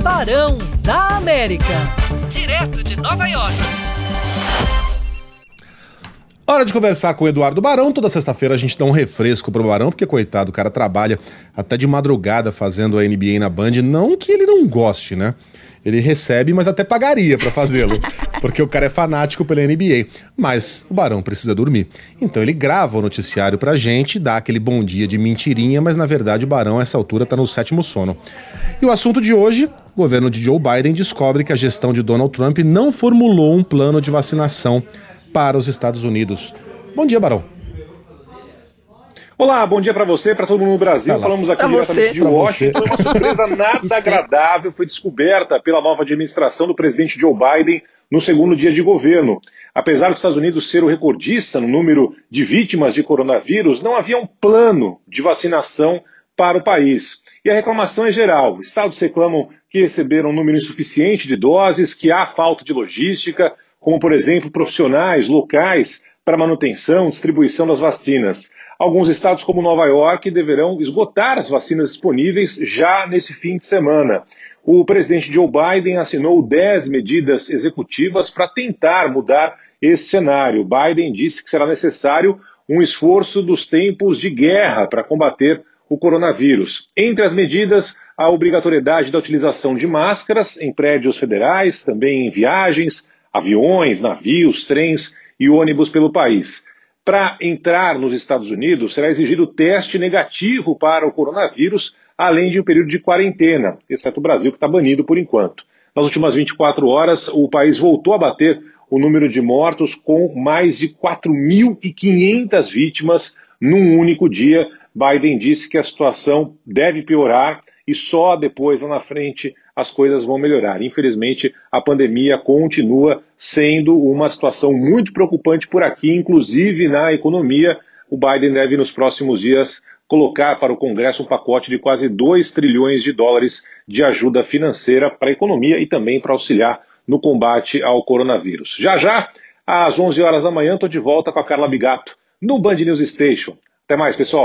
Barão da América. Direto de Nova York. Hora de conversar com o Eduardo Barão. Toda sexta-feira a gente dá um refresco pro Barão, porque, coitado, o cara trabalha até de madrugada fazendo a NBA na Band. Não que ele não goste, né? Ele recebe, mas até pagaria para fazê-lo, porque o cara é fanático pela NBA. Mas o Barão precisa dormir. Então ele grava o noticiário pra gente, dá aquele bom dia de mentirinha, mas na verdade o Barão, a essa altura, tá no sétimo sono. E o assunto de hoje: o governo de Joe Biden descobre que a gestão de Donald Trump não formulou um plano de vacinação para os Estados Unidos. Bom dia, Barão. Olá, bom dia para você, para todo mundo no Brasil. Falamos aqui pra diretamente você, de Washington. Uma surpresa nada agradável foi descoberta pela nova administração do presidente Joe Biden no segundo dia de governo. Apesar dos Estados Unidos ser o recordista no número de vítimas de coronavírus, não havia um plano de vacinação para o país. E a reclamação é geral. Estados reclamam que receberam um número insuficiente de doses, que há falta de logística, como, por exemplo, profissionais locais para manutenção e distribuição das vacinas. Alguns estados, como Nova York, deverão esgotar as vacinas disponíveis já nesse fim de semana. O presidente Joe Biden assinou 10 medidas executivas para tentar mudar esse cenário. Biden disse que será necessário um esforço dos tempos de guerra para combater o coronavírus. Entre as medidas, a obrigatoriedade da utilização de máscaras em prédios federais, também em viagens, aviões, navios, trens e ônibus pelo país. Para entrar nos Estados Unidos, será exigido teste negativo para o coronavírus, além de um período de quarentena, exceto o Brasil, que está banido por enquanto. Nas últimas 24 horas, o país voltou a bater o número de mortos com mais de 4.500 vítimas num único dia. Biden disse que a situação deve piorar e só depois, lá na frente, as coisas vão melhorar. Infelizmente, a pandemia continua sendo uma situação muito preocupante por aqui, inclusive na economia. O Biden deve, nos próximos dias, colocar para o Congresso um pacote de quase 2 trilhões de dólares de ajuda financeira para a economia e também para auxiliar no combate ao coronavírus. Já já, às 11 horas da manhã, estou de volta com a Carla Bigato no Band News Station. Até mais, pessoal.